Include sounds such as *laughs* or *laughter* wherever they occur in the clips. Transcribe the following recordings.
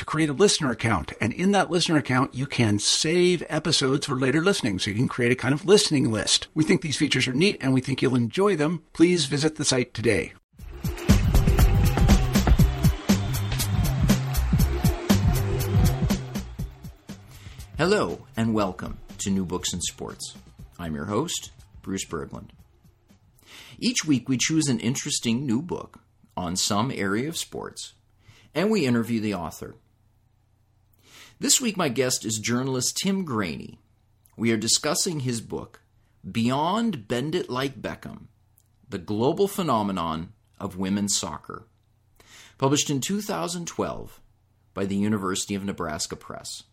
to create a listener account. And in that listener account, you can save episodes for later listening. So you can create a kind of listening list. We think these features are neat and we think you'll enjoy them. Please visit the site today. Hello and welcome to New Books in Sports. I'm your host, Bruce Berglund. Each week we choose an interesting new book on some area of sports and we interview the author. This week my guest is journalist Tim Grainey. We are discussing his book, Beyond Bend It Like Beckham The Global Phenomenon of Women's Soccer, published in 2012 by the University of Nebraska Press.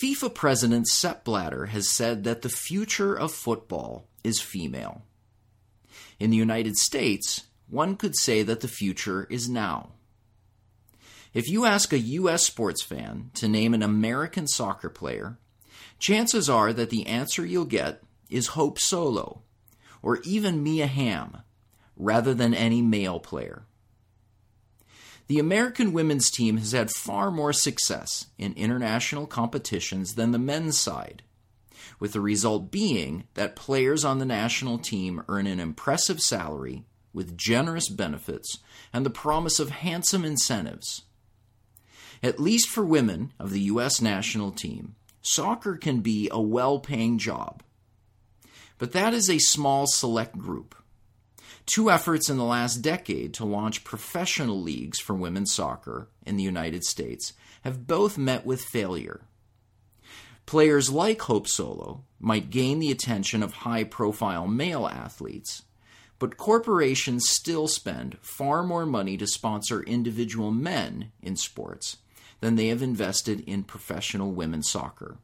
FIFA President Sepp Blatter has said that the future of football is female. In the United States, one could say that the future is now. If you ask a U.S. sports fan to name an American soccer player, chances are that the answer you'll get is Hope Solo or even Mia Hamm rather than any male player. The American women's team has had far more success in international competitions than the men's side, with the result being that players on the national team earn an impressive salary with generous benefits and the promise of handsome incentives. At least for women of the U.S. national team, soccer can be a well paying job. But that is a small select group. Two efforts in the last decade to launch professional leagues for women's soccer in the United States have both met with failure. Players like Hope Solo might gain the attention of high profile male athletes, but corporations still spend far more money to sponsor individual men in sports than they have invested in professional women's soccer.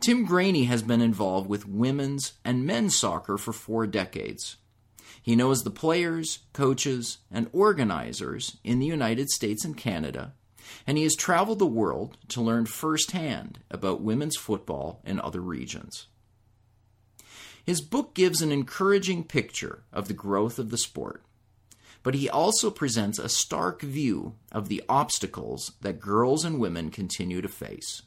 Tim Grainey has been involved with women's and men's soccer for four decades. He knows the players, coaches, and organizers in the United States and Canada, and he has traveled the world to learn firsthand about women's football in other regions. His book gives an encouraging picture of the growth of the sport, but he also presents a stark view of the obstacles that girls and women continue to face.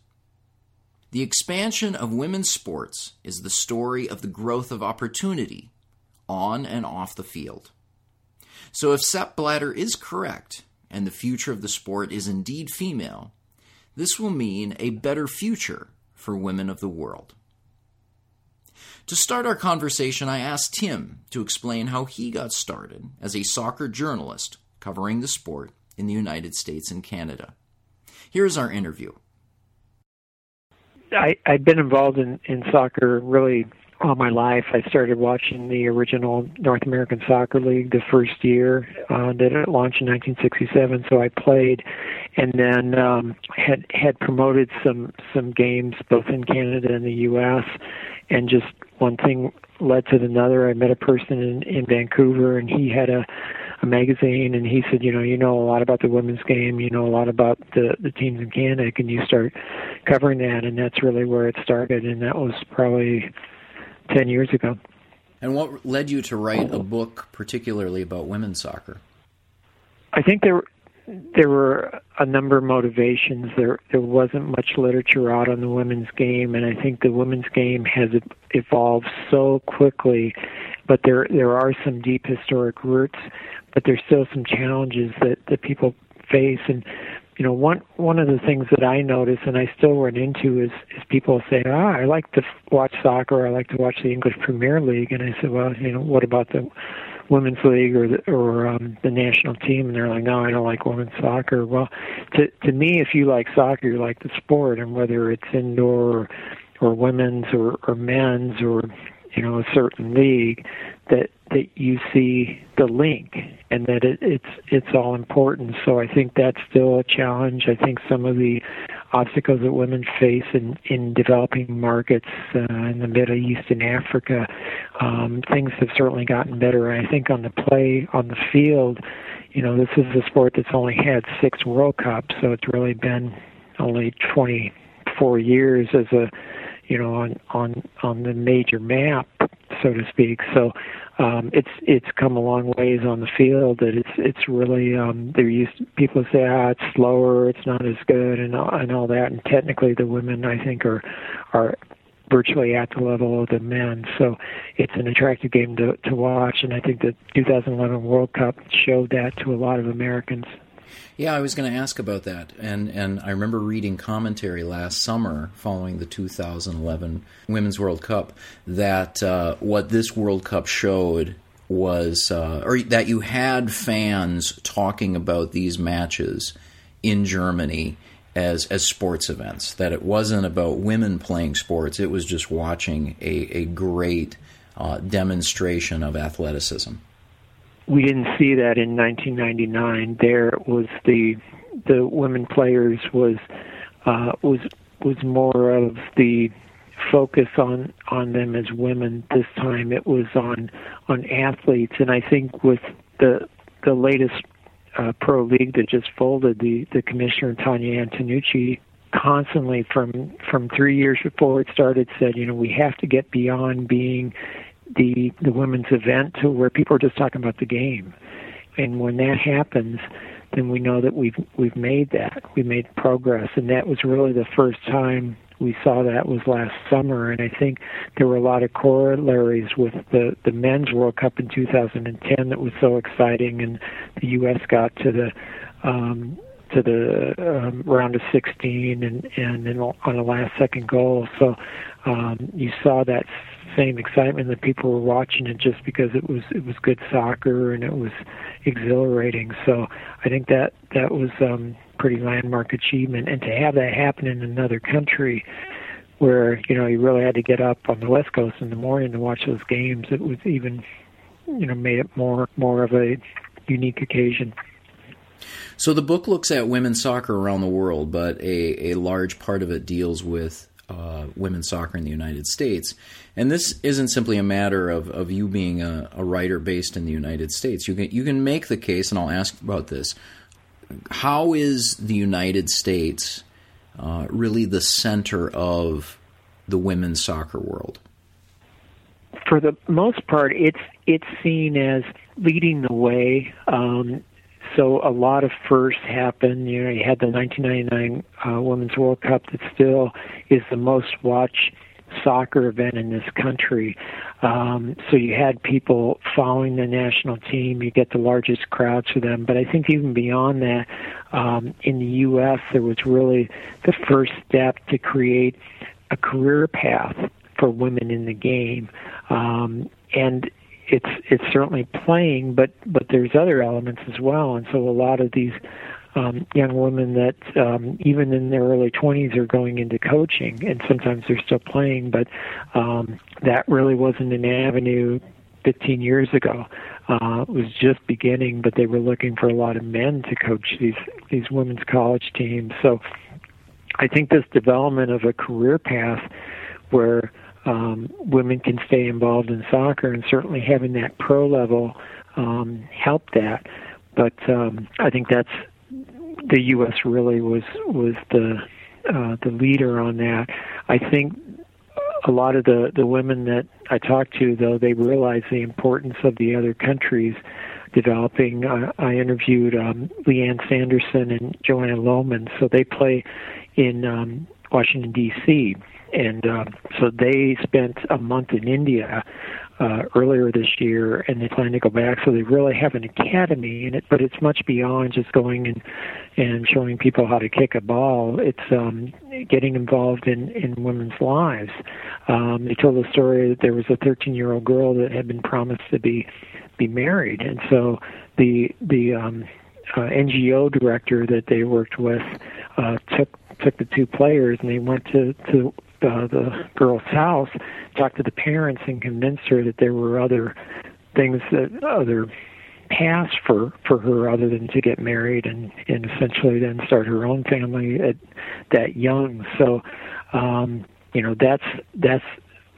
The expansion of women's sports is the story of the growth of opportunity on and off the field. So, if Sepp Blatter is correct and the future of the sport is indeed female, this will mean a better future for women of the world. To start our conversation, I asked Tim to explain how he got started as a soccer journalist covering the sport in the United States and Canada. Here's our interview. I, I'd been involved in, in soccer really all my life. I started watching the original North American Soccer League the first year uh, that it launched in 1967. So I played, and then um, had had promoted some some games both in Canada and the U.S. And just one thing led to another. I met a person in, in Vancouver, and he had a a magazine and he said, you know, you know a lot about the women's game, you know a lot about the the teams in Canada. Can you start covering that? And that's really where it started, and that was probably ten years ago. And what led you to write a book particularly about women's soccer? I think there there were a number of motivations. There there wasn't much literature out on the women's game, and I think the women's game has evolved so quickly. But there there are some deep historic roots, but there's still some challenges that that people face. And you know, one one of the things that I notice and I still run into is is people say, "Ah, I like to watch soccer. I like to watch the English Premier League." And I said, "Well, you know, what about the women's league or the, or um, the national team?" And they're like, "No, I don't like women's soccer." Well, to to me, if you like soccer, you like the sport, and whether it's indoor or, or women's or, or men's or you know a certain league, that that you see the link and that it, it's it's all important. So I think that's still a challenge. I think some of the obstacles that women face in in developing markets uh, in the Middle East and Africa, um, things have certainly gotten better. And I think on the play on the field, you know, this is a sport that's only had six World Cups, so it's really been only 24 years as a you know on on on the major map so to speak. So um, it's it's come a long ways on the field. That it's it's really um, they're used. People say ah it's slower, it's not as good, and and all that. And technically, the women I think are are virtually at the level of the men. So it's an attractive game to to watch, and I think the 2011 World Cup showed that to a lot of Americans. Yeah, I was going to ask about that, and and I remember reading commentary last summer following the 2011 Women's World Cup that uh, what this World Cup showed was, uh, or that you had fans talking about these matches in Germany as as sports events. That it wasn't about women playing sports; it was just watching a a great uh, demonstration of athleticism we didn't see that in 1999. There was the the women players was uh, was was more of the focus on on them as women. This time it was on on athletes, and I think with the the latest uh, pro league that just folded, the the commissioner Tonya Antonucci constantly from from three years before it started said, you know, we have to get beyond being the the women's event to where people are just talking about the game. And when that happens, then we know that we've we've made that. We made progress and that was really the first time we saw that was last summer and I think there were a lot of corollaries with the the men's World Cup in 2010 that was so exciting and the US got to the um to the um, round of 16 and and then on a last second goal so um you saw that same excitement that people were watching it just because it was it was good soccer and it was exhilarating. So I think that that was um pretty landmark achievement and to have that happen in another country where you know you really had to get up on the west coast in the morning to watch those games it was even you know made it more more of a unique occasion so the book looks at women's soccer around the world but a, a large part of it deals with uh, women's soccer in the United States. And this isn't simply a matter of, of you being a, a, writer based in the United States. You can you can make the case, and I'll ask about this. How is the United States uh, really the center of the women's soccer world? For the most part, it's it's seen as leading the way. Um, so a lot of firsts happened. You know, you had the 1999 uh, Women's World Cup that still is the most watched soccer event in this country. Um, so you had people following the national team. You get the largest crowds for them. But I think even beyond that, um, in the U.S., there was really the first step to create a career path for women in the game. Um, and it's it's certainly playing, but but there's other elements as well, and so a lot of these um, young women that um, even in their early 20s are going into coaching, and sometimes they're still playing, but um, that really wasn't an avenue 15 years ago. Uh, it was just beginning, but they were looking for a lot of men to coach these these women's college teams. So I think this development of a career path where um, women can stay involved in soccer, and certainly having that pro level um, helped that. But um, I think that's the U.S. really was was the uh, the leader on that. I think a lot of the the women that I talked to, though, they realize the importance of the other countries developing. Uh, I interviewed um, Lianne Sanderson and Joanna Lohman, so they play in um, Washington D.C and uh, so they spent a month in India uh, earlier this year, and they plan to go back. So they really have an academy in it, but it's much beyond just going and and showing people how to kick a ball. It's um, getting involved in in women's lives. Um, they told the story that there was a 13 year old girl that had been promised to be be married, and so the the um, uh, NGO director that they worked with uh, took took the two players and they went to to uh, the girl's house, talked to the parents, and convinced her that there were other things that other paths for for her other than to get married and and essentially then start her own family at that young. So, um, you know, that's that's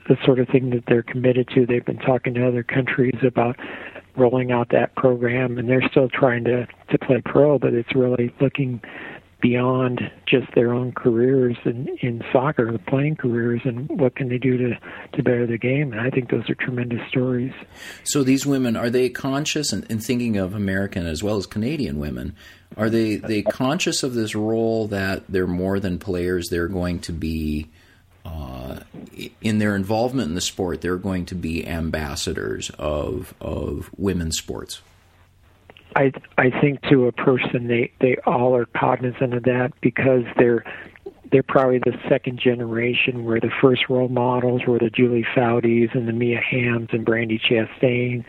the sort of thing that they're committed to. They've been talking to other countries about rolling out that program, and they're still trying to to play pro, but it's really looking beyond just their own careers in, in soccer, the playing careers, and what can they do to, to better the game. And I think those are tremendous stories. So these women, are they conscious, and, and thinking of American as well as Canadian women, are they, they conscious of this role that they're more than players, they're going to be uh, in their involvement in the sport, they're going to be ambassadors of of women's sports. I I think to a person they they all are cognizant of that because they're they're probably the second generation where the first role models were the Julie Foudys and the Mia Hamms and Brandi Chastain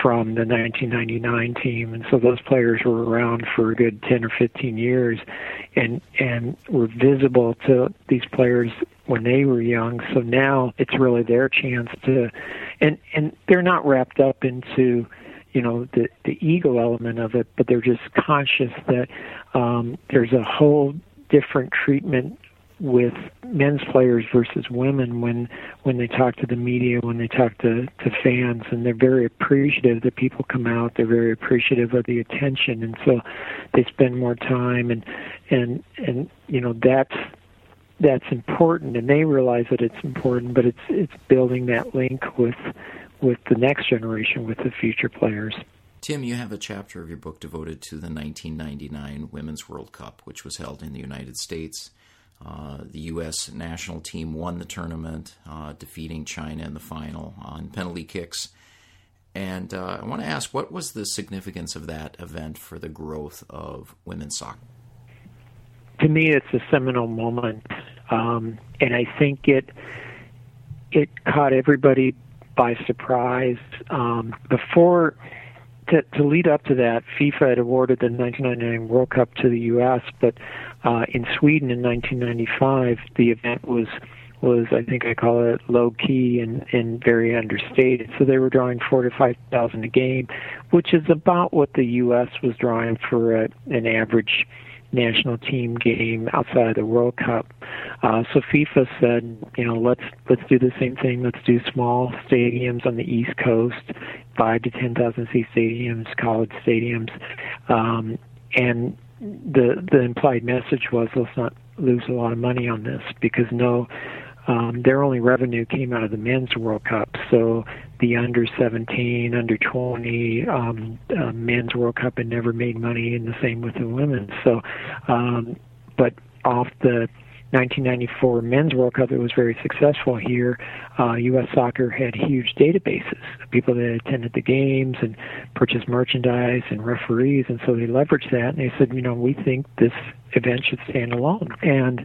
from the 1999 team, and so those players were around for a good 10 or 15 years, and and were visible to these players when they were young. So now it's really their chance to, and and they're not wrapped up into you know the the ego element of it, but they're just conscious that um, there's a whole different treatment with men's players versus women when when they talk to the media when they talk to to fans and they're very appreciative that people come out they're very appreciative of the attention and so they spend more time and and and you know that's that's important and they realize that it's important but it's it's building that link with with the next generation, with the future players. Tim, you have a chapter of your book devoted to the 1999 Women's World Cup, which was held in the United States. Uh, the U.S. national team won the tournament, uh, defeating China in the final on penalty kicks. And uh, I want to ask, what was the significance of that event for the growth of women's soccer? To me, it's a seminal moment, um, and I think it it caught everybody by surprise. Um, before to, to lead up to that, FIFA had awarded the 1999 World Cup to the U.S., but uh, in Sweden in 1995, the event was was I think I call it low key and, and very understated. So they were drawing four to five thousand a game, which is about what the U.S. was drawing for a, an average national team game outside of the World Cup. Uh, so FIFA said, you know, let's let's do the same thing. Let's do small stadiums on the East Coast, five to ten thousand seat stadiums, college stadiums, um, and the the implied message was let's not lose a lot of money on this because no um, their only revenue came out of the men's World Cup. So the under 17, under 20 um, uh, men's World Cup had never made money, and the same with the women's. So, um, but off the 1994 Men's World Cup, it was very successful here. Uh, U.S. Soccer had huge databases, of people that attended the games and purchased merchandise and referees, and so they leveraged that. And they said, you know, we think this event should stand alone. And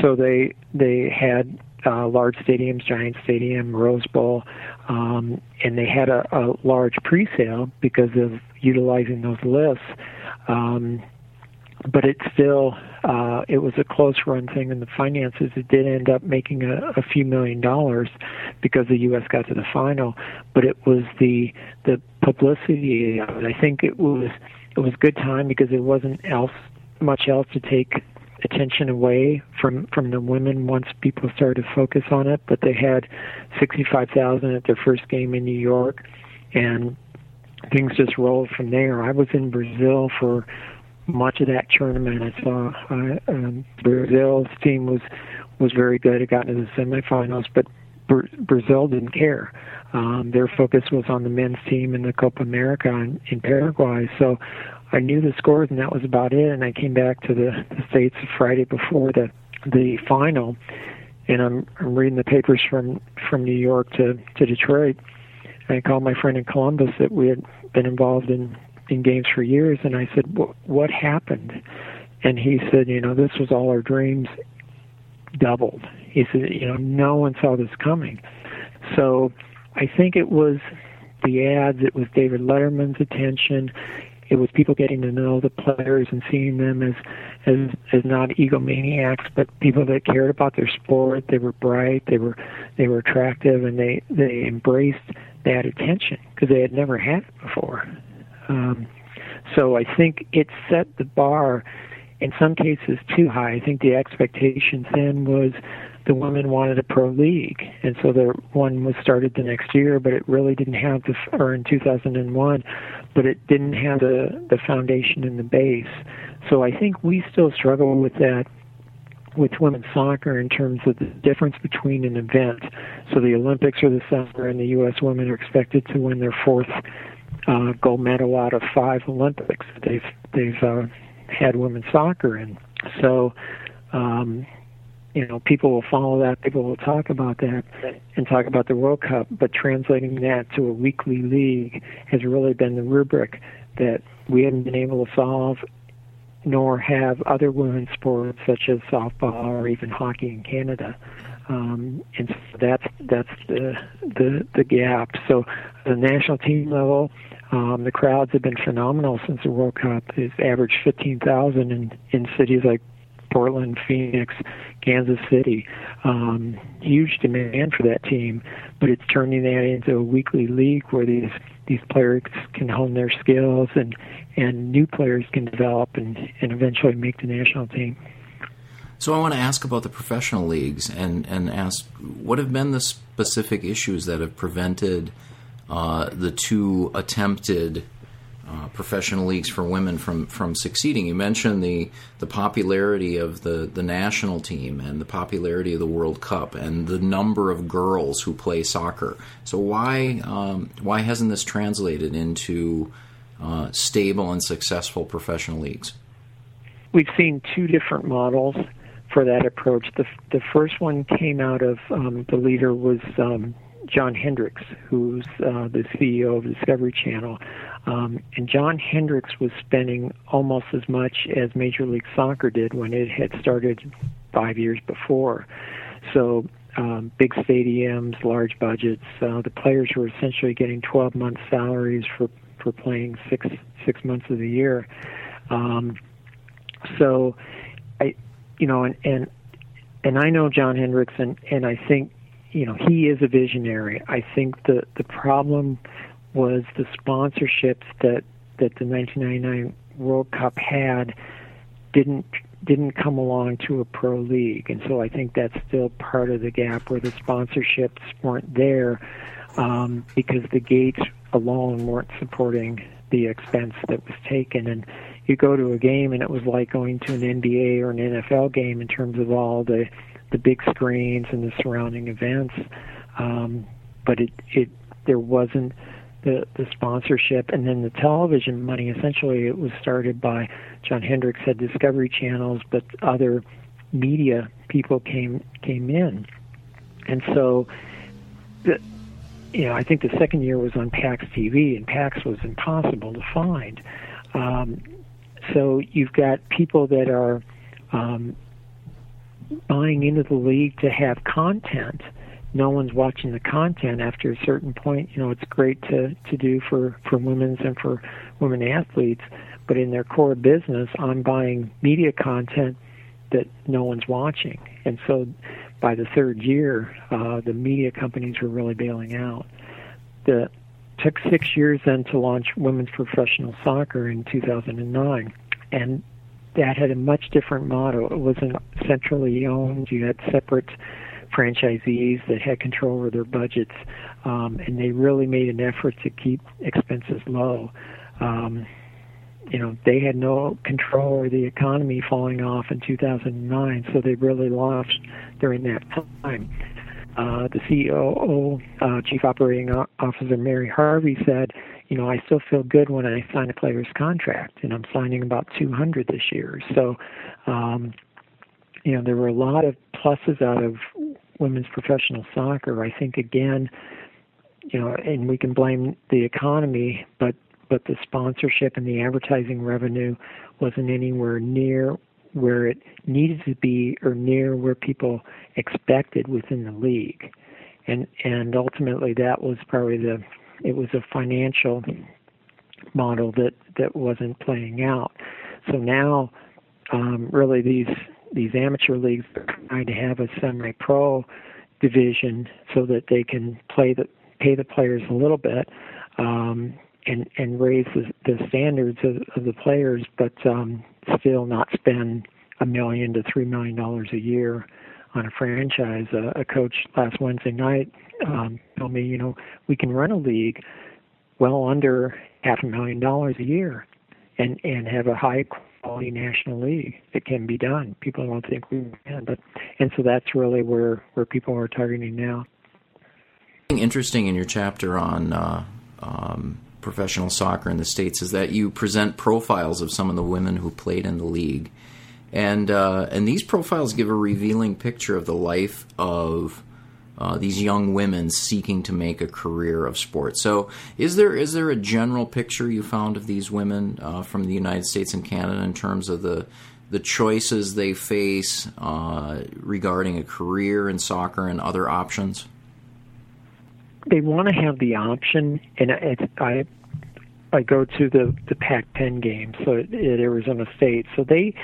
so they they had uh, large stadiums, Giant Stadium, Rose Bowl, um, and they had a, a large pre-sale because of utilizing those lists. Um, but it still uh, it was a close run thing in the finances. It did end up making a, a few million dollars because the U.S. got to the final, but it was the the publicity it. I think it was it was good time because there wasn't else much else to take attention away from from the women once people started to focus on it. But they had 65,000 at their first game in New York, and things just rolled from there. I was in Brazil for much of that tournament. I saw uh, um, Brazil's team was was very good. It got into the semifinals, but Br- Brazil didn't care. Um, their focus was on the men's team in the Copa America in, in Paraguay. So I knew the scores, and that was about it. And I came back to the, the states Friday before the the final, and I'm, I'm reading the papers from from New York to to Detroit, And I called my friend in Columbus that we had been involved in in games for years, and I said, "What happened?" And he said, "You know, this was all our dreams doubled." He said, "You know, no one saw this coming." So I think it was the ads, it was David Letterman's attention, it was people getting to know the players and seeing them as as as not egomaniacs, but people that cared about their sport. They were bright, they were they were attractive, and they they embraced that attention because they had never had it before. Um, so I think it set the bar in some cases too high. I think the expectations then was the women wanted a pro league, and so the one was started the next year, but it really didn't have the or in 2001, but it didn't have the the foundation and the base. So I think we still struggle with that with women's soccer in terms of the difference between an event. So the Olympics are the summer, and the U.S. women are expected to win their fourth uh, gold medal out of five Olympics. They've they've uh, had women's soccer, and so um, you know, people will follow that, people will talk about that and talk about the World Cup, but translating that to a weekly league has really been the rubric that we haven't been able to solve, nor have other women's sports such as softball or even hockey in Canada. Um, and so that's that's the the the gap. So, the national team level, um, the crowds have been phenomenal since the World Cup. It's averaged 15,000 in in cities like Portland, Phoenix, Kansas City. Um, huge demand for that team, but it's turning that into a weekly league where these these players can hone their skills and and new players can develop and and eventually make the national team. So I want to ask about the professional leagues and and ask what have been the specific issues that have prevented uh, the two attempted uh, professional leagues for women from from succeeding. You mentioned the the popularity of the the national team and the popularity of the World Cup and the number of girls who play soccer. So why um, why hasn't this translated into uh, stable and successful professional leagues? We've seen two different models for that approach. The the first one came out of um, the leader was um, John Hendricks, who's uh, the CEO of Discovery Channel. Um, and John Hendricks was spending almost as much as Major League Soccer did when it had started five years before. So um, big stadiums, large budgets. Uh, the players were essentially getting 12 month salaries for for playing six six months of the year. Um, so, I, you know, and and and I know John Hendricks, and and I think, you know, he is a visionary. I think the the problem was the sponsorships that that the 1999 World Cup had didn't didn't come along to a pro league, and so I think that's still part of the gap where the sponsorships weren't there um, because the gates alone weren't supporting the expense that was taken. And you go to a game, and it was like going to an NBA or an NFL game in terms of all the the big screens and the surrounding events. Um, but it it there wasn't the the sponsorship and then the television money essentially it was started by John Hendricks had Discovery channels but other media people came came in and so the you know I think the second year was on PAX TV and PAX was impossible to find um, so you've got people that are um, buying into the league to have content no one's watching the content after a certain point. You know, it's great to to do for for women's and for women athletes, but in their core business, I'm buying media content that no one's watching, and so by the third year, uh, the media companies were really bailing out. The took six years then to launch women's professional soccer in 2009, and that had a much different model. It wasn't centrally owned. You had separate franchisees that had control over their budgets, um, and they really made an effort to keep expenses low. Um, you know, they had no control over the economy falling off in 2009, so they really lost during that time. Uh, the CEO, uh, Chief Operating Officer Mary Harvey said, you know, I still feel good when I sign a player's contract, and I'm signing about 200 this year. So, um, you know, there were a lot of pluses out of women's professional soccer. I think again, you know, and we can blame the economy, but but the sponsorship and the advertising revenue wasn't anywhere near where it needed to be or near where people expected within the league. And and ultimately that was probably the it was a financial model that that wasn't playing out. So now um, really these these amateur leagues are trying to have a semi-pro division so that they can play the pay the players a little bit um, and and raise the, the standards of, of the players, but um, still not spend a million to three million dollars a year on a franchise. Uh, a coach last Wednesday night um, told me, you know, we can run a league well under half a million dollars a year, and and have a high quality national league. It can be done. People don't think we can, but and so that's really where where people are targeting now. Interesting in your chapter on uh, um, professional soccer in the states is that you present profiles of some of the women who played in the league, and uh, and these profiles give a revealing picture of the life of uh, these young women seeking to make a career of sport. So, is there is there a general picture you found of these women uh, from the United States and Canada in terms of the the choices they face uh, regarding a career in soccer and other options? they want to have the option, and it's, I I go to the the Pac-10 games, so at Arizona State. So they,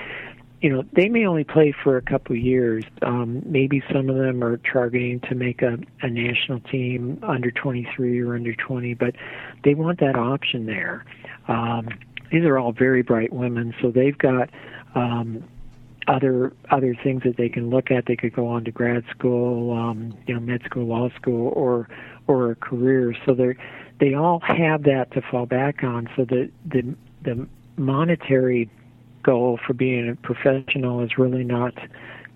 you know, they may only play for a couple of years. Um, maybe some of them are targeting to make a, a national team under 23 or under 20, but they want that option there. Um, these are all very bright women, so they've got um, other other things that they can look at. They could go on to grad school, um, you know, med school, law school, or or a career. So they they all have that to fall back on. So the the the monetary goal for being a professional is really not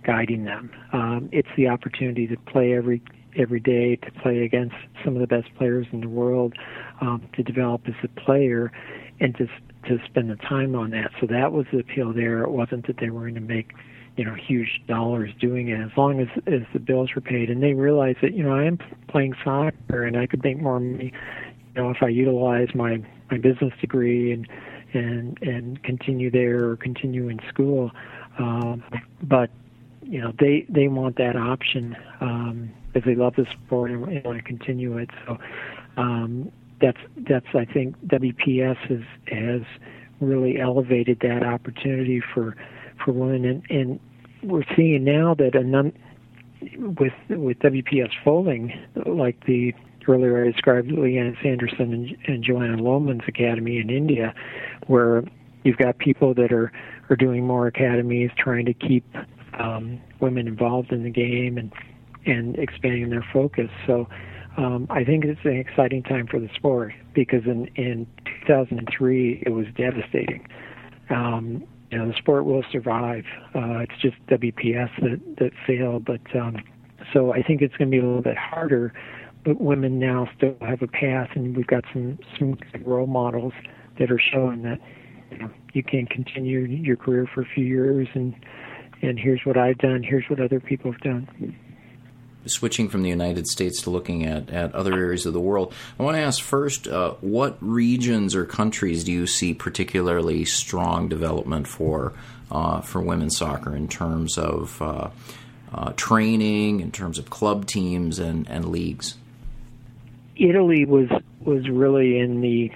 guiding them. Um, it's the opportunity to play every every day, to play against some of the best players in the world, um, to develop as a player, and to to spend the time on that. So that was the appeal there. It wasn't that they were going to make you know huge dollars doing it as long as as the bills were paid and they realized that you know I am playing soccer and I could make more money you know if I utilize my my business degree and and and continue there or continue in school. Um but you know they they want that option um because they love the sport and, and want to continue it. So um that's that's I think WPS has has really elevated that opportunity for for women, and, and we're seeing now that a num with with WPS folding, like the earlier I described Lianne Sanderson and, and Joanna Lohman's academy in India, where you've got people that are are doing more academies, trying to keep um, women involved in the game and and expanding their focus. So um, I think it's an exciting time for the sport because in in 2003 it was devastating. Um, you know, the sport will survive. Uh, it's just WPS that that failed, but um, so I think it's going to be a little bit harder. But women now still have a path, and we've got some some role models that are showing that you, know, you can continue your career for a few years, and and here's what I've done. Here's what other people have done switching from the United States to looking at, at other areas of the world, I want to ask first uh, what regions or countries do you see particularly strong development for uh, for women's soccer in terms of uh, uh training, in terms of club teams and, and leagues? Italy was was really in the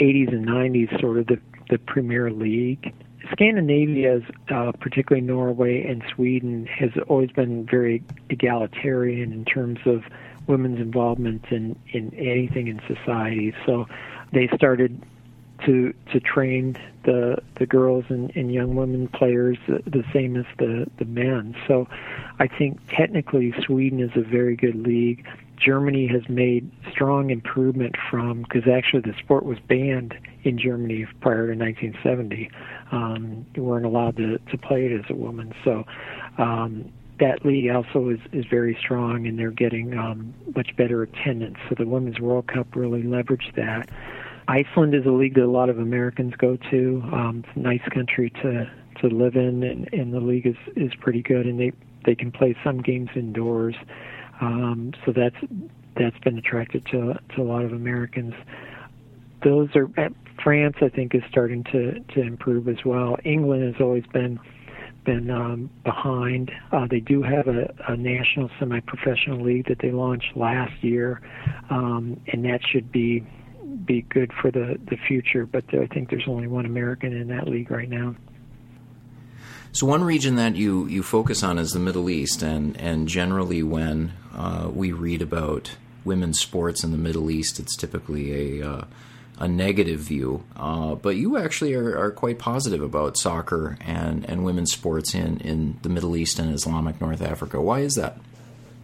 80s and 90s sort of the the premier league Scandinavia, uh, particularly Norway and Sweden, has always been very egalitarian in terms of women's involvement in, in anything in society. So they started to to train the the girls and, and young women players the, the same as the the men. So I think technically Sweden is a very good league. Germany has made strong improvement from because actually the sport was banned in Germany prior to 1970. Um, you weren't allowed to, to play it as a woman. So um, that league also is, is very strong, and they're getting um, much better attendance. So the Women's World Cup really leveraged that. Iceland is a league that a lot of Americans go to. Um, it's a nice country to to live in, and, and the league is is pretty good, and they they can play some games indoors. Um, so that's that's been attracted to to a lot of Americans. Those are France, I think, is starting to to improve as well. England has always been been um, behind. Uh, they do have a, a national semi-professional league that they launched last year, um, and that should be be good for the the future. But I think there's only one American in that league right now. So one region that you, you focus on is the Middle East, and and generally when uh, we read about women's sports in the Middle East, it's typically a uh, a negative view. Uh, but you actually are, are, quite positive about soccer and, and women's sports in, in the Middle East and Islamic North Africa. Why is that?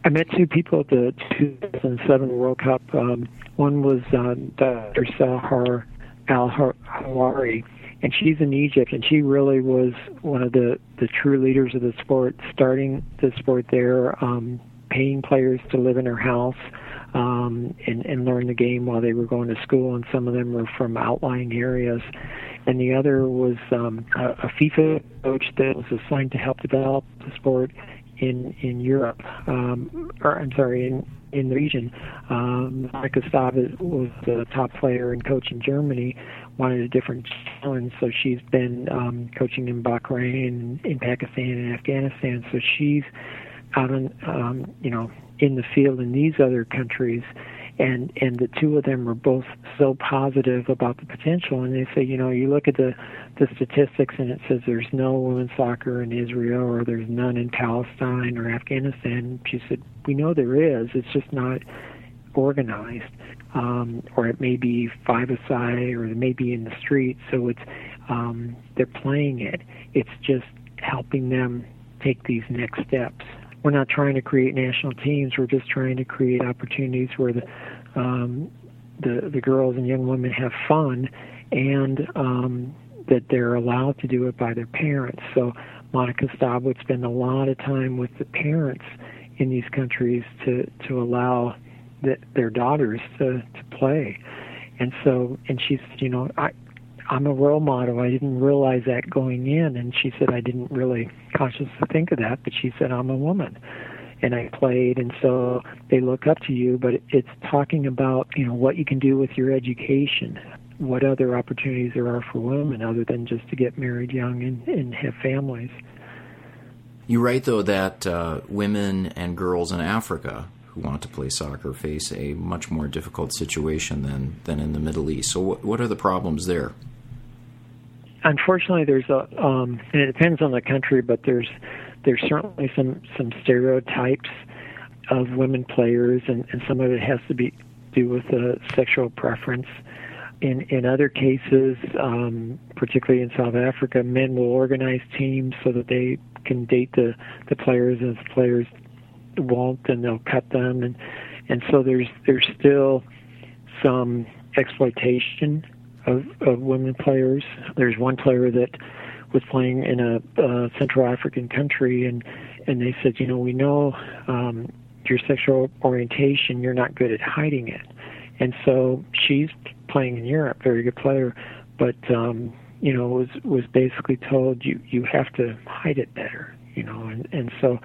I met two people at the 2007 World Cup. Um, one was uh, Dr. Sahar Al Hawari, and she's in Egypt, and she really was one of the the true leaders of the sport, starting the sport there, um, paying players to live in her house. Um, and, and learn the game while they were going to school, and some of them were from outlying areas. And the other was um, a, a FIFA coach that was assigned to help develop the sport in in Europe, um, or I'm sorry, in in the region. Um, Staab was the top player and coach in Germany, wanted a different challenge, so she's been um, coaching in Bahrain, in Pakistan, and Afghanistan. So she's out on, um, you know, in the field in these other countries, and and the two of them are both so positive about the potential. And they say, you know, you look at the the statistics, and it says there's no women's soccer in Israel, or there's none in Palestine or Afghanistan. She said, we know there is. It's just not organized, um, or it may be five-a-side, or it may be in the street. So it's um, they're playing it. It's just helping them take these next steps. We're not trying to create national teams. We're just trying to create opportunities where the um, the the girls and young women have fun and um, that they're allowed to do it by their parents. So Monika Staab would spend a lot of time with the parents in these countries to to allow the, their daughters to to play. And so, and she's, you know, I I'm a role model. I didn't realize that going in, and she said I didn't really consciously think of that, but she said I'm a woman and I played, and so they look up to you. But it's talking about you know what you can do with your education, what other opportunities there are for women other than just to get married young and, and have families. You write though that uh, women and girls in Africa who want to play soccer face a much more difficult situation than than in the Middle East. So what what are the problems there? Unfortunately, there's a um, and it depends on the country, but there's there's certainly some some stereotypes of women players, and, and some of it has to be do with a sexual preference. In in other cases, um, particularly in South Africa, men will organize teams so that they can date the the players, and the players won't, then they'll cut them, and and so there's there's still some exploitation of of women players. There's one player that was playing in a, a Central African country, and and they said, you know, we know um, your sexual orientation, you're not good at hiding it, and so she's playing in Europe, very good player, but um, you know was was basically told you you have to hide it better, you know, and and so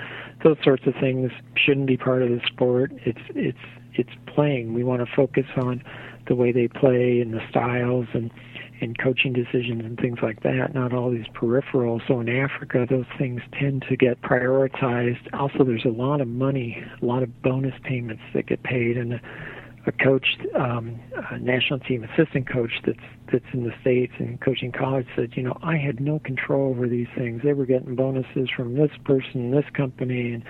those sorts of things shouldn't be part of the sport. It's it's it's playing. We want to focus on the way they play and the styles and and coaching decisions and things like that, not all these peripherals. So in Africa, those things tend to get prioritized. Also, there's a lot of money, a lot of bonus payments that get paid, and a, coach, um, a national team assistant coach that's that's in the states and coaching college said, you know, I had no control over these things. They were getting bonuses from this person, this company, and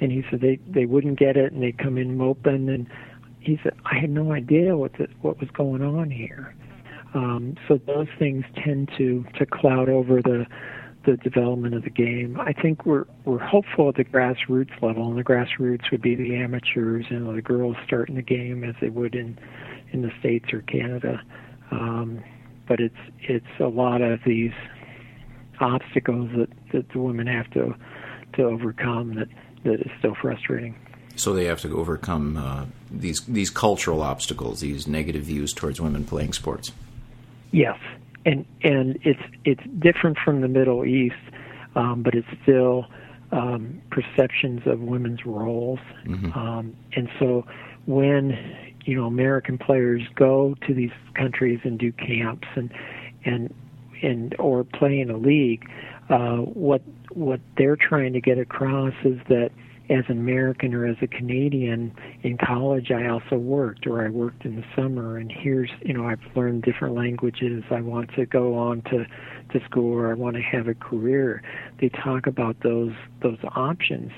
and he said they they wouldn't get it, and they come in moping and he said, I had no idea what the, what was going on here. Um, so those things tend to to cloud over the the development of the game. I think we're we're hopeful at the grassroots level, and the grassroots would be the amateurs and the girls starting the game as they would in in the states or Canada. Um, but it's it's a lot of these obstacles that that the women have to to overcome that that is still frustrating. So they have to overcome uh, these these cultural obstacles, these negative views towards women playing sports. Yes, and and it's it's different from the Middle East, um, but it's still um, perceptions of women's roles, mm-hmm. um, and so when you know American players go to these countries and do camps and and and or play in a league, uh, what what they're trying to get across is that as an American or as a Canadian in college, I also worked, or I worked in the summer. And here's, you know, I've learned different languages. I want to go on to to school, or I want to have a career. They talk about those those options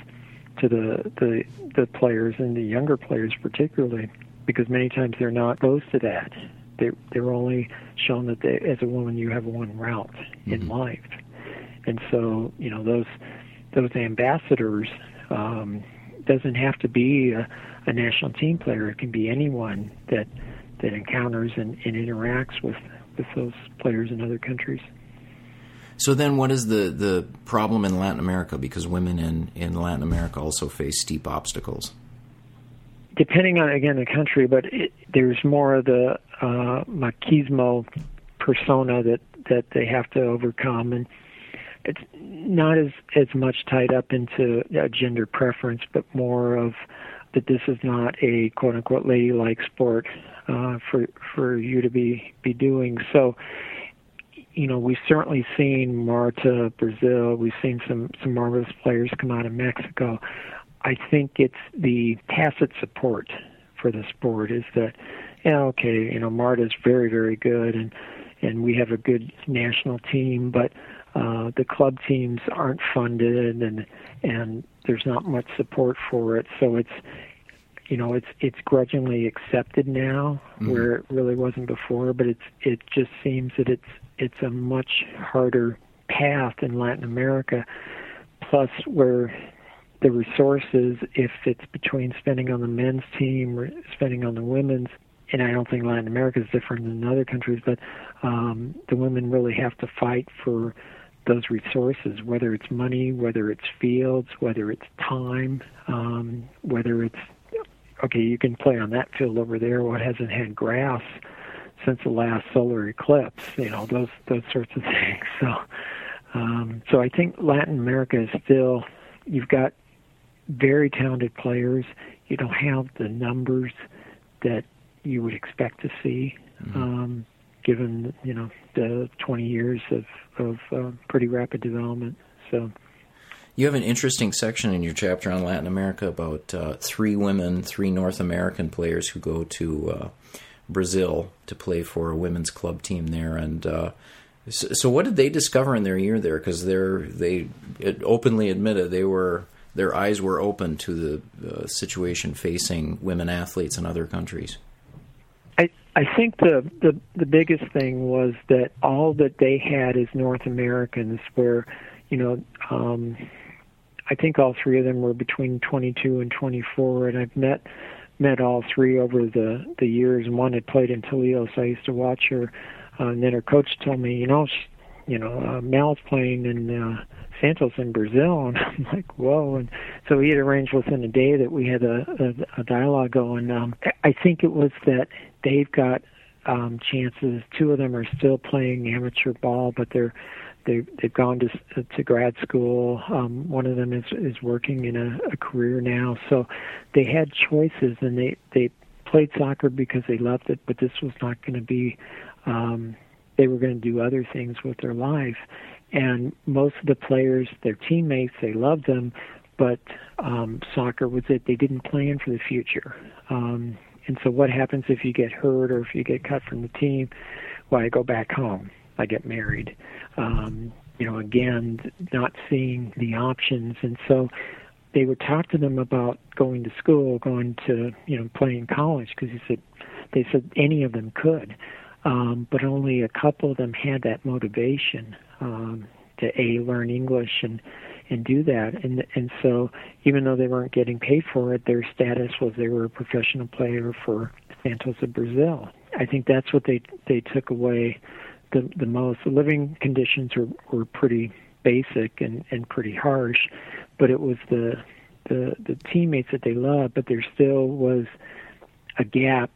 to the the the players and the younger players particularly, because many times they're not exposed to that. They're they're only shown that they, as a woman you have one route mm-hmm. in life, and so you know those those ambassadors um, doesn't have to be a, a national team player. It can be anyone that that encounters and, and interacts with with those players in other countries. So then, what is the, the problem in Latin America? Because women in, in Latin America also face steep obstacles. Depending on again the country, but it, there's more of the uh, machismo persona that that they have to overcome, and it's not as as much tied up into a gender preference, but more of that this is not a quote unquote ladylike sport uh, for for you to be be doing. So, you know, we've certainly seen Marta Brazil. We've seen some some marvelous players come out of Mexico. I think it's the tacit support for the sport is that, yeah, okay, you know, Marta's very very good and and we have a good national team, but uh, the club teams aren't funded and and there's not much support for it so it's you know it's it's grudgingly accepted now mm-hmm. where it really wasn't before but it's it just seems that it's it's a much harder path in Latin America plus where the resources if it's between spending on the men's team or spending on the women's and I don't think Latin America is different than other countries, but um, the women really have to fight for those resources, whether it's money, whether it's fields, whether it's time, um, whether it's okay, you can play on that field over there. What hasn't had grass since the last solar eclipse? You know those those sorts of *laughs* things. So, um, so I think Latin America is still you've got very talented players. You don't have the numbers that you would expect to see. Mm-hmm. Um, given you know the 20 years of of uh, pretty rapid development. So. You have an interesting section in your chapter on Latin America about uh, three women, three North American players who go to uh, Brazil to play for a women's club team there. And uh, so, so, what did they discover in their year there? Because they're they openly admitted they were their eyes were open to the uh, situation facing women athletes in other countries. I think the, the the biggest thing was that all that they had as North Americans were, you know, um, I think all three of them were between 22 and 24, and I've met met all three over the the years. One had played in Toledo, so I used to watch her. Uh, and then her coach told me, you know, she, you know, uh, Mel's playing in uh, Santos in Brazil, and *laughs* I'm like, whoa! And so we had arranged within a day that we had a, a, a dialogue going. Um, I think it was that they've got um, chances. Two of them are still playing amateur ball, but they're they they've gone to to grad school. Um, one of them is is working in a, a career now. So they had choices, and they they played soccer because they loved it, but this was not going to be. Um, they were going to do other things with their life, and most of the players, their teammates, they loved them, but um, soccer was it. They didn't plan for the future. Um, and so, what happens if you get hurt or if you get cut from the team? Well, I go back home. I get married. Um, you know, again, not seeing the options, and so they would talk to them about going to school, going to you know playing college because he said they said any of them could, um, but only a couple of them had that motivation um, to a learn English and and do that. And and so even though they weren't getting paid for it, their status was they were a professional player for Santos of Brazil. I think that's what they they took away the the most. The living conditions were were pretty basic and and pretty harsh, but it was the the the teammates that they loved. But there still was a gap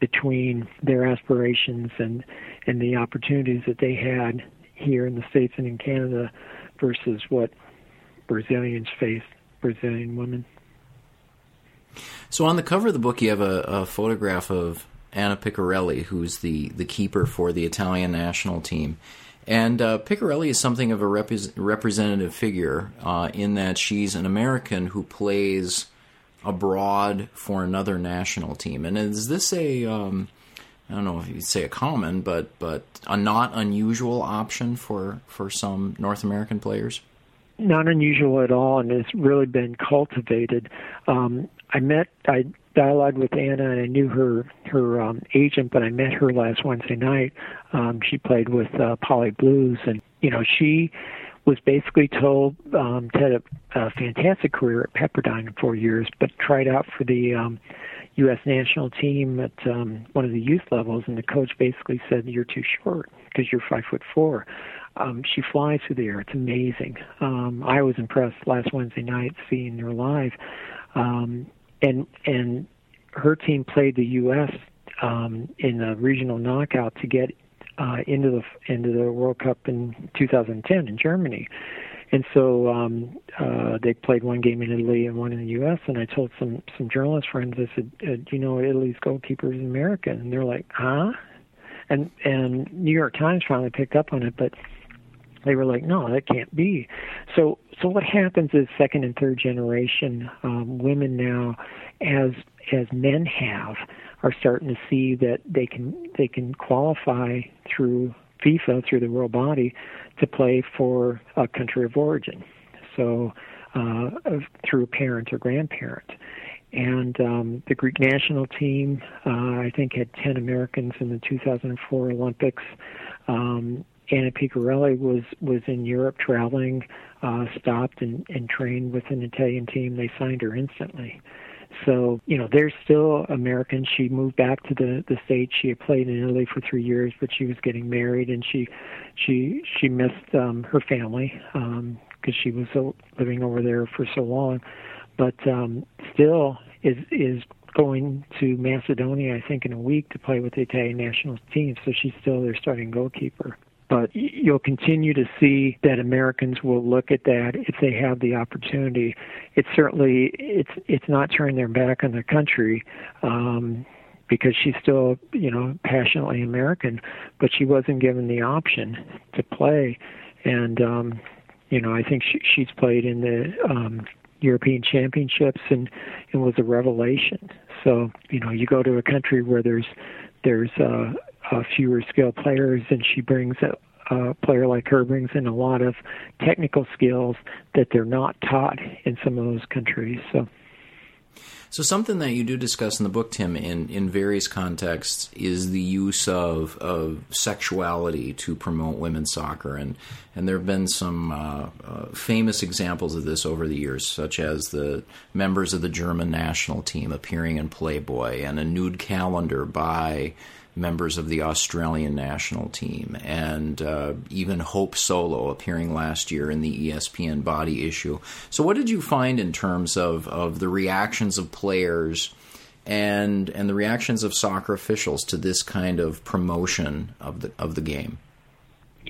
between their aspirations and and the opportunities that they had here in the states and in Canada versus what Brazilians face, Brazilian women. So on the cover of the book, you have a, a photograph of Anna Picarelli, who's the, the keeper for the Italian national team. And uh, Picarelli is something of a repre- representative figure uh, in that she's an American who plays abroad for another national team. And is this a um, I don't know if you'd say a common, but but a not unusual option for for some North American players? Not unusual at all, and it's really been cultivated. Um, I met I dialogued with Anna, and I knew her her um, agent, but I met her last Wednesday night. Um, she played with uh, Pali Blues, and you know she was basically told um, had a, a fantastic career at Pepperdine in four years, but tried out for the um, U.S. national team at um, one of the youth levels, and the coach basically said, "You're too short because you're five foot four. Um, she flies through the air. It's amazing. Um, I was impressed last Wednesday night seeing her live. Um, and and her team played the U.S. Um, in a regional knockout to get uh, into the into the World Cup in 2010 in Germany. And so um, uh, they played one game in Italy and one in the U.S. And I told some some journalist friends, I said, uh, "Do you know Italy's goalkeeper is American?" And they're like, "Huh?" And and New York Times finally picked up on it, but they were like, "No, that can't be." So so what happens is second and third generation um, women now, as as men have, are starting to see that they can they can qualify through FIFA through the world body to play for a country of origin. So uh, through parent or grandparent. And um, the Greek national team, uh, I think, had 10 Americans in the 2004 Olympics. Um, Anna Picarelli was was in Europe traveling, uh, stopped and, and trained with an Italian team. They signed her instantly. So you know, they're still American. She moved back to the the states. She had played in Italy for three years, but she was getting married, and she she she missed um, her family because um, she was so, living over there for so long. But um, still is is going to Macedonia, I think, in a week to play with the Italian national team. So she's still their starting goalkeeper but you'll continue to see that Americans will look at that if they have the opportunity. It's certainly it's it's not turning their back on the country. Um, because she's still, you know, passionately American, but she wasn't given the option to play, and um, you know, I think she, she's played in the um, European Championships and and was a revelation. So you know, you go to a country where there's there's uh, uh, fewer skilled players, and she brings a, a player like her brings in a lot of technical skills that they're not taught in some of those countries. So. So something that you do discuss in the book, Tim, in, in various contexts, is the use of, of sexuality to promote women's soccer, and and there have been some uh, uh, famous examples of this over the years, such as the members of the German national team appearing in Playboy, and a nude calendar by members of the Australian national team, and uh, even Hope Solo appearing last year in the ESPN body issue. So, what did you find in terms of, of the reactions of players and and the reactions of soccer officials to this kind of promotion of the of the game?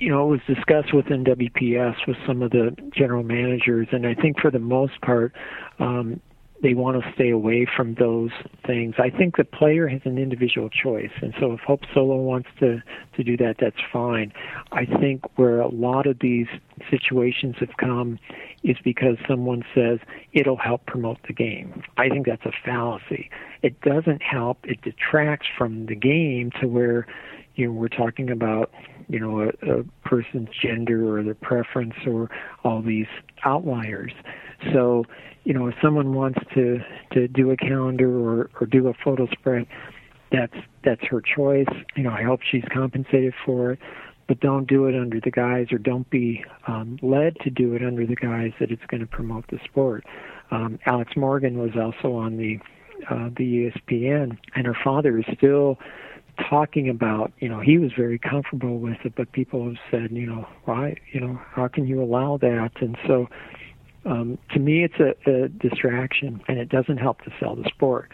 you know, it was discussed within WPS with some of the general managers, and I think for the most part, um, they want to stay away from those things. I think the player has an individual choice, and so if Hope Solo wants to to do that, that's fine. I think where a lot of these situations have come is because someone says it'll help promote the game. I think that's a fallacy. It doesn't help. It detracts from the game to where you know we're talking about you know a, a person's gender or their preference or all these outliers. So you know, if someone wants to to do a calendar or or do a photo spread, that's that's her choice. You know, I hope she's compensated for it, but don't do it under the guise or don't be um, led to do it under the guise that it's going to promote the sport. Um, Alex Morgan was also on the uh, the ESPN, and her father is still talking about, you know, he was very comfortable with it, but people have said, you know, why, you know, how can you allow that? And so um, to me, it's a, a distraction, and it doesn't help to sell the sport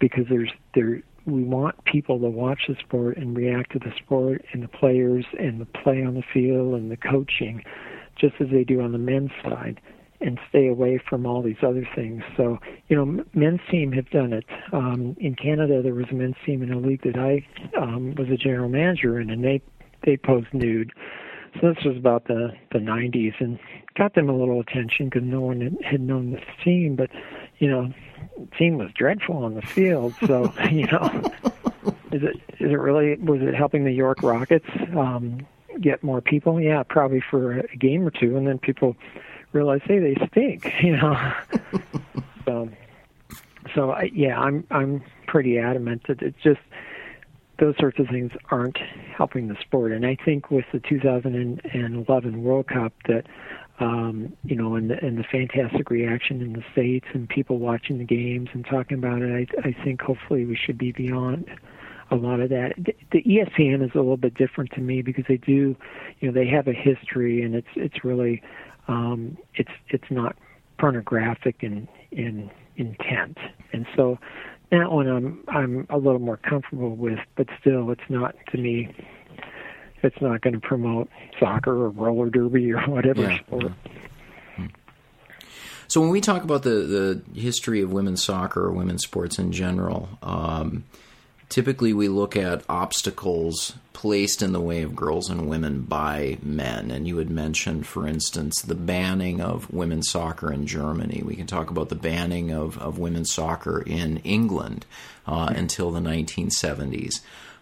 because there's there we want people to watch the sport and react to the sport and the players and the play on the field and the coaching, just as they do on the men's side. and stay away from all these other things. So, you know, men's team have done it. Um, in Canada, there was a men's team in a league that I um, was a general manager in, and they they posed nude. So this was about the the 90s, and got them a little attention because no one had, known this team. But you know, the team was dreadful on the field. So *laughs* *laughs* you know, is it is it really was it helping the York Rockets um, get more people? Yeah, probably for a game or two, and then people realize, hey, they stink. *laughs* You know. so, so I, yeah, I'm I'm pretty adamant that it's just those sorts of things aren't helping the sport. And I think with the 2011 World Cup that um, you know, and the, and the fantastic reaction in the states and people watching the games and talking about it, I, I think hopefully we should be beyond a lot of that. The, the ESPN is a little bit different to me because they do, you know, they have a history and it's it's really um, it's it's not pornographic in in intent, and so that one I'm I'm a little more comfortable with, but still, it's not to me. It's not going to promote soccer or roller derby or whatever yeah. sport. So when we talk about the the history of women's soccer or women's sports in general, um, typically we look at obstacles placed in the way of girls and women by men. And you had mentioned, for instance, the banning of women's soccer in Germany. We can talk about the banning of, of women's soccer in England uh, until the 1970s.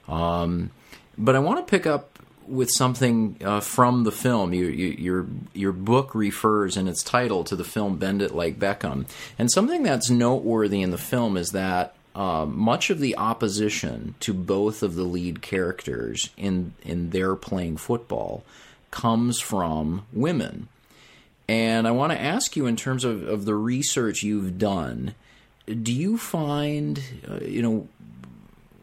Um, but I want to pick up with something uh, from the film. You, you, your your book refers in its title to the film "Bend It Like Beckham," and something that's noteworthy in the film is that uh, much of the opposition to both of the lead characters in in their playing football comes from women. And I want to ask you, in terms of, of the research you've done, do you find, uh, you know,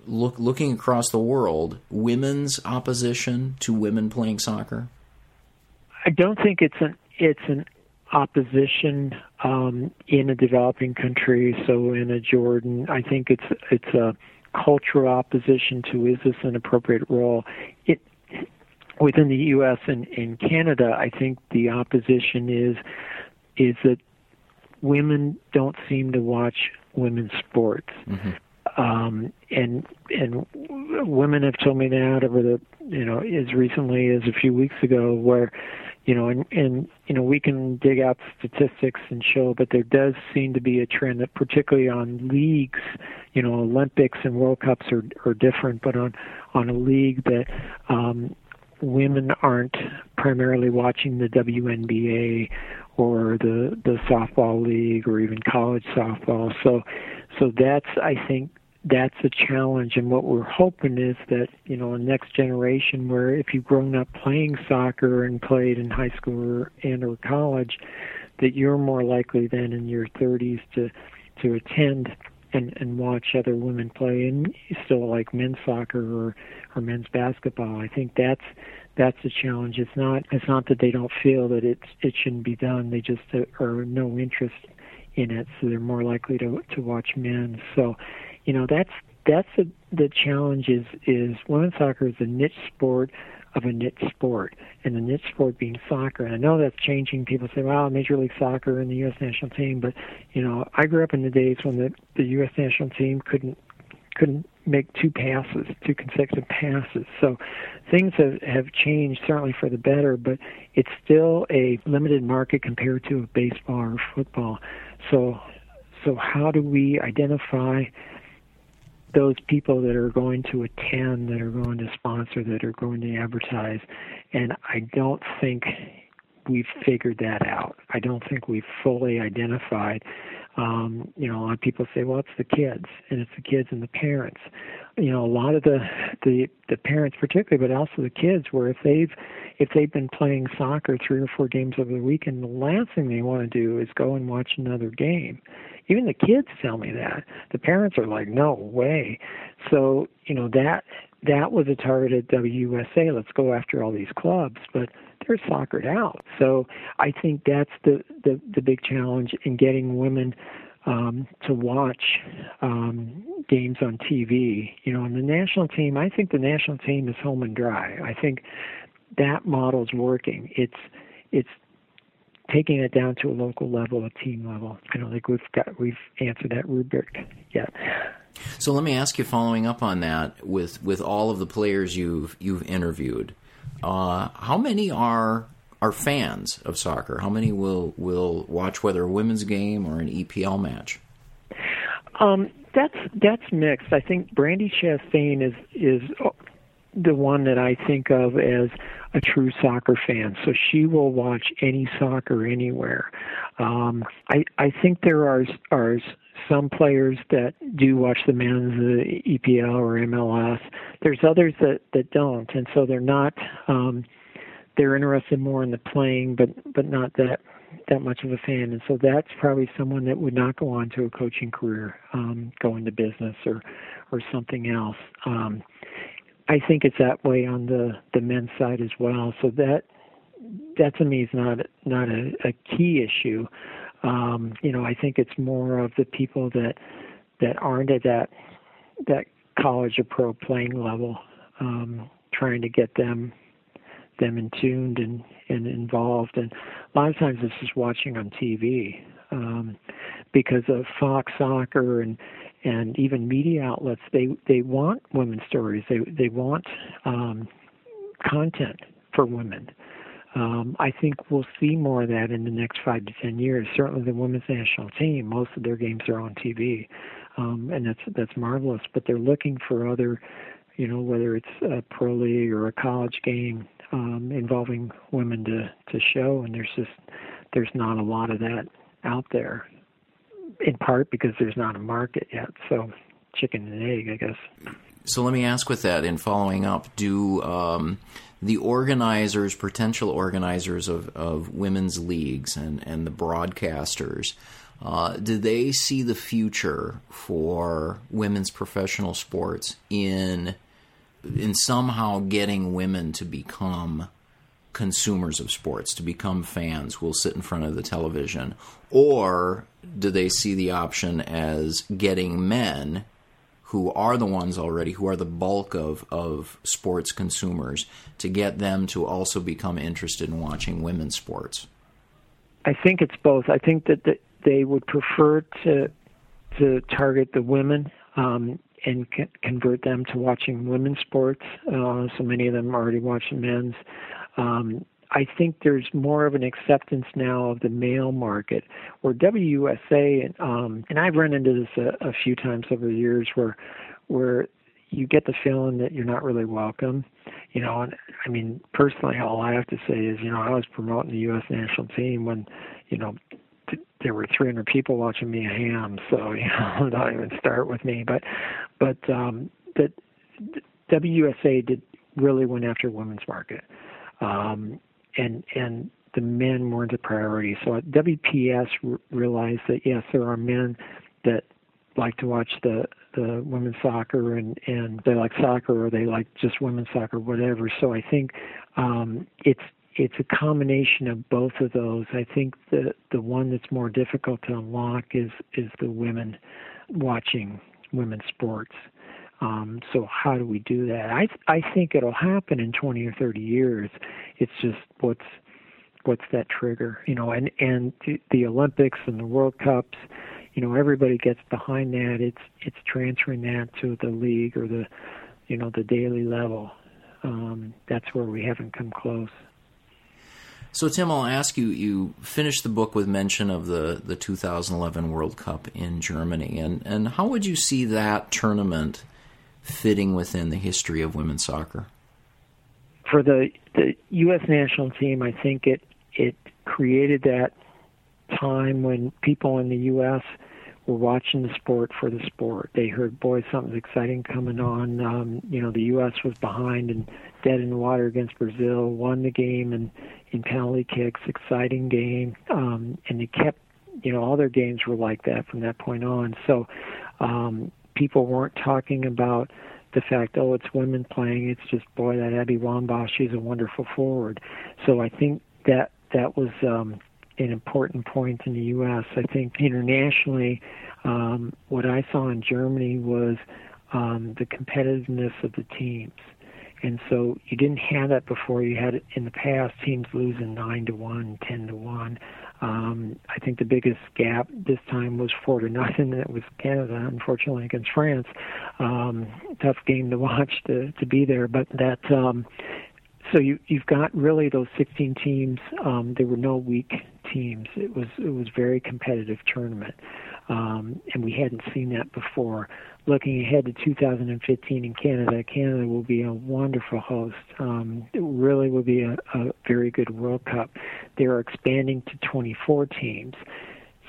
look looking across the world, women's opposition to women playing soccer? I don't think it's an it's an opposition um, in a developing country. So in a Jordan, I think it's it's a cultural opposition to is this an appropriate role? It within the U.S. and in Canada, I think the opposition is is that women don't seem to watch women's sports. Mm-hmm. Um, and and women have told me that over the you know as recently as a few weeks ago where you know, and, and you know we can dig out statistics and show, but there does seem to be a trend that, particularly on leagues, you know, Olympics and World Cups are are different, but on on a league that um, women aren't primarily watching the WNBA or the the softball league or even college softball. So so that's I think that's a challenge. And what we're hoping is that you know a next generation where if you've grown up playing soccer and played in high school or, and or college that you're more likely then in your 30s to to attend and and watch other women play and still like men's soccer or or men's basketball. I think that's that's a challenge. It's not it's not that they don't feel that it's it shouldn't be done. They just uh, are no interest in it. So they're more likely to to watch men. So you know that's that's a, the challenge is is women's soccer is a niche sport of a niche sport, and the niche sport being soccer. And I know that's changing. People say, "Wow, Major League Soccer and the U.S. national team," but you know, I grew up in the days when the the U.S. national team couldn't couldn't make two passes, two consecutive passes. So things have, have changed certainly for the better, but it's still a limited market compared to baseball or football. So so how do we identify those people that are going to attend, that are going to sponsor, that are going to advertise. And I don't think we've figured that out. I don't think we've fully identified. Um, you know, a lot of people say, well, it's the kids, and it's the kids and the parents. You know, a lot of the the the parents, particularly, but also the kids, where if they've if they've been playing soccer three or four games over the weekend, the last thing they want to do is go and watch another game. Even the kids tell me that. The parents are like, "No way." So you know that that was a target at WUSA. Let's go after all these clubs, but they're soccered out. So I think that's the the, the big challenge in getting women um, to watch um, games on TV. You know, and the national team. I think the national team is home and dry. I think that model's working. It's it's taking it down to a local level, a team level. I don't think we've got we've answered that rubric yet. So let me ask you, following up on that, with with all of the players you've you've interviewed, uh, how many are are fans of soccer? How many will will watch whether a women's game or an EPL match? Um, that's that's mixed. I think Brandi Chastain is is the one that I think of as a true soccer fan. So she will watch any soccer anywhere. Um, I I think there are are some players that do watch the men's the EPL or MLS. There's others that that don't, and so they're not. Um, they're interested more in the playing, but but not that that much of a fan. And so that's probably someone that would not go on to a coaching career, um, go into business or or something else. Um, I think it's that way on the the men's side as well. So that that to me is not not a, a key issue. Um, you know, I think it's more of the people that that aren't at that that college or pro playing level, um, trying to get them them in tuned and, and involved. And a lot of times it's just watching on TV um, because of Fox Soccer and and even media outlets. They they want women's stories. They they want um, content for women. Um, I think we'll see more of that in the next five to ten years. Certainly, the women's national team, most of their games are on TV, um, and that's that's marvelous. But they're looking for other, you know, whether it's a pro league or a college game um, involving women to to show, and there's just there's not a lot of that out there. In part because there's not a market yet, so chicken and egg, I guess. So let me ask with that in following up: Do um, the organizers, potential organizers of, of women's leagues, and and the broadcasters, uh, do they see the future for women's professional sports in in somehow getting women to become consumers of sports, to become fans will sit in front of the television? Or do they see the option as getting men who are the ones already, who are the bulk of, of sports consumers, to get them to also become interested in watching women's sports? I think it's both. I think that they would prefer to to target the women um, and convert them to watching women's sports. Uh, so many of them already watch men's. Um, I think there's more of an acceptance now of the male market, where WUSA and um, and I've run into this a, a few times over the years, where where you get the feeling that you're not really welcome. You know, and I mean, personally, all I have to say is, you know, I was promoting the U.S. national team when, you know, there were 300 people watching me ham, so *laughs* you know, don't even start with me. But, but um, that WUSA did really went after women's market, um, and and the men weren't a priority. So WPS r- realized that yes, there are men that like to watch the the women's soccer and and they like soccer or they like just women's soccer, whatever. So I think um, it's it's a combination of both of those. I think the the one that's more difficult to unlock is is the women watching women's sports. Um, so how do we do that? I I think it'll happen in 20 or 30 years. It's just what's what's that trigger, you know? And and the Olympics and the World Cups, you know, everybody gets behind that. It's it's transferring that to the league or the you know the daily level. Um, that's where we haven't come close. So, Tim, I'll ask you. You finished the book with mention of the, the 2011 World Cup in Germany, and, and how would you see that tournament fitting within the history of women's soccer? For the the U.S. national team, I think it it created that time when people in the U.S. were watching the sport for the sport. They heard, boy, something's exciting coming on. Um, you know, the U.S. was behind and dead in the water against Brazil, won the game, and in penalty kicks, exciting game, um, and they kept, you know, all their games were like that from that point on. So um, people weren't talking about the fact, oh, it's women playing. It's just, boy, that Abby Wambach, she's a wonderful forward. So I think that that was um, an important point in the U.S. I think internationally, um, what I saw in Germany was um, the competitiveness of the teams. And so you didn't have that before. You had in the past teams losing nine to one, ten to one. Um, I think the biggest gap this time was four to nothing. It was Canada, unfortunately, against France. Um, tough game to watch to to be there, but that um, so you you've got really those 16 teams. Um, there were no weak teams. It was it was very competitive tournament, um, and we hadn't seen that before. Looking ahead to 2015 in Canada, Canada will be a wonderful host. Um, it really will be a, a very good World Cup. They are expanding to 24 teams.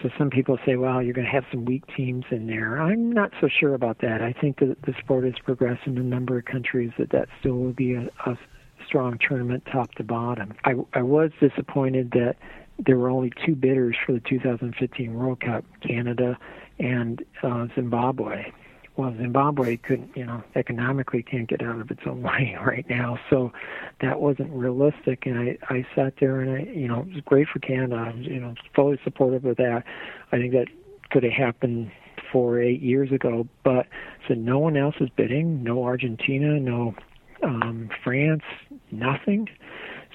So some people say, well, you're going to have some weak teams in there. I'm not so sure about that. I think that the sport has progressed in a number of countries that that still will be a, a strong tournament top to bottom. I, I was disappointed that there were only two bidders for the 2015 World Cup, Canada and uh, Zimbabwe. Well, Zimbabwe couldn't, you know, economically can't get out of its own *laughs* way right now, so that wasn't realistic. And I, I sat there and I, you know, it was great for Canada. I was, you know, fully supportive of that. I think that could have happened four or eight years ago, but so no one else is bidding. No Argentina, no um, France, nothing.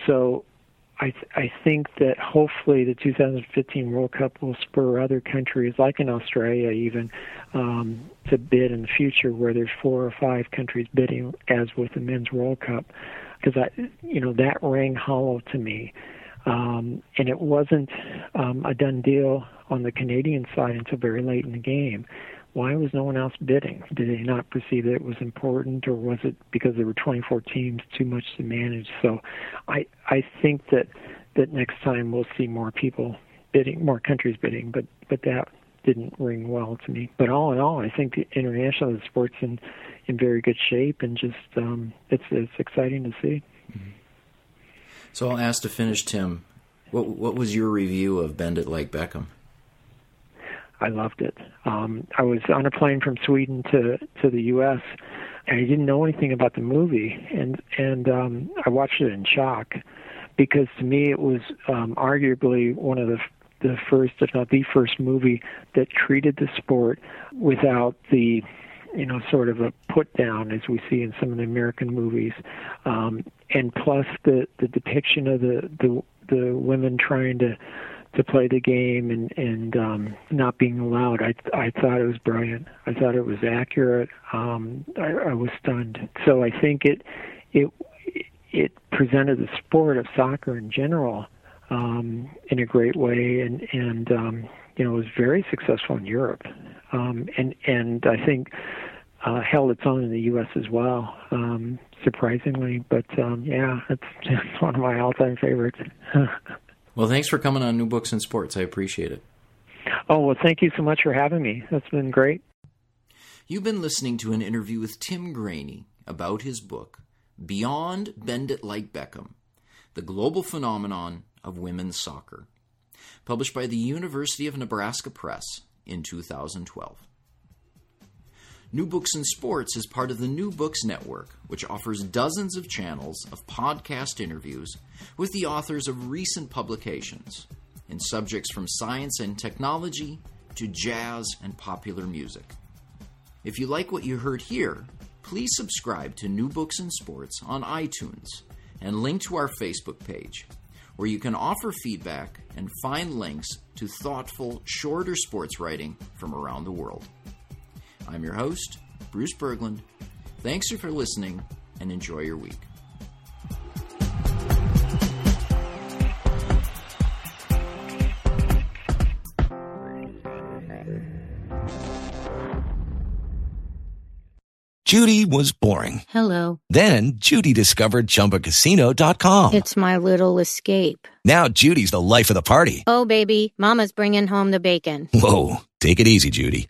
So I, th- I think that hopefully the 2015 World Cup will spur other countries, like in Australia even, um, to bid in the future, where there's four or five countries bidding, as with the Men's World Cup, because I, you know, that rang hollow to me, um, and it wasn't um, a done deal on the Canadian side until very late in the game why was no one else bidding? Did they not perceive that it was important, or was it because there were 24 teams too much to manage? So, I I think that that next time we'll see more people bidding, more countries bidding, but but that didn't ring well to me. But all in all, I think the international sport's in in very good shape, and just um, it's it's exciting to see. Mm-hmm. So I'll ask to finish, Tim. What what was your review of Bend It Like Beckham? I loved it. Um, I was on a plane from Sweden to to the U.S. and I didn't know anything about the movie, and and um, I watched it in shock because to me it was um, arguably one of the the first, if not the first, movie that treated the sport without the you know, sort of a put down as we see in some of the American movies, um, and plus the the depiction of the the the women trying to to play the game and and um, not being allowed. I I thought it was brilliant. I thought it was accurate. Um, I, I was stunned. So I think it it it presented the sport of soccer in general um, in a great way, and and um, you know was very successful in Europe, um, and and I think uh, held its own in the U.S. as well. Um, surprisingly, but um, yeah, it's, it's *laughs* one of my all-time favorites. *laughs* Well, thanks for coming on New Books and Sports. I appreciate it. Oh, well, thank you so much for having me. That's been great. You've been listening to an interview with Tim Grainey about his book, Beyond Bend It Like Beckham The Global Phenomenon of Women's Soccer, published by the University of Nebraska Press in 2012. New Books and Sports is part of the New Books Network, which offers dozens of channels of podcast interviews with the authors of recent publications in subjects from science and technology to jazz and popular music. If you like what you heard here, please subscribe to New Books and Sports on iTunes and link to our Facebook page, where you can offer feedback and find links to thoughtful, shorter sports writing from around the world. I'm your host, Bruce Berglund. Thanks for listening and enjoy your week. Judy was boring. Hello. Then Judy discovered chumbacasino.com. It's my little escape. Now Judy's the life of the party. Oh, baby, Mama's bringing home the bacon. Whoa. Take it easy, Judy.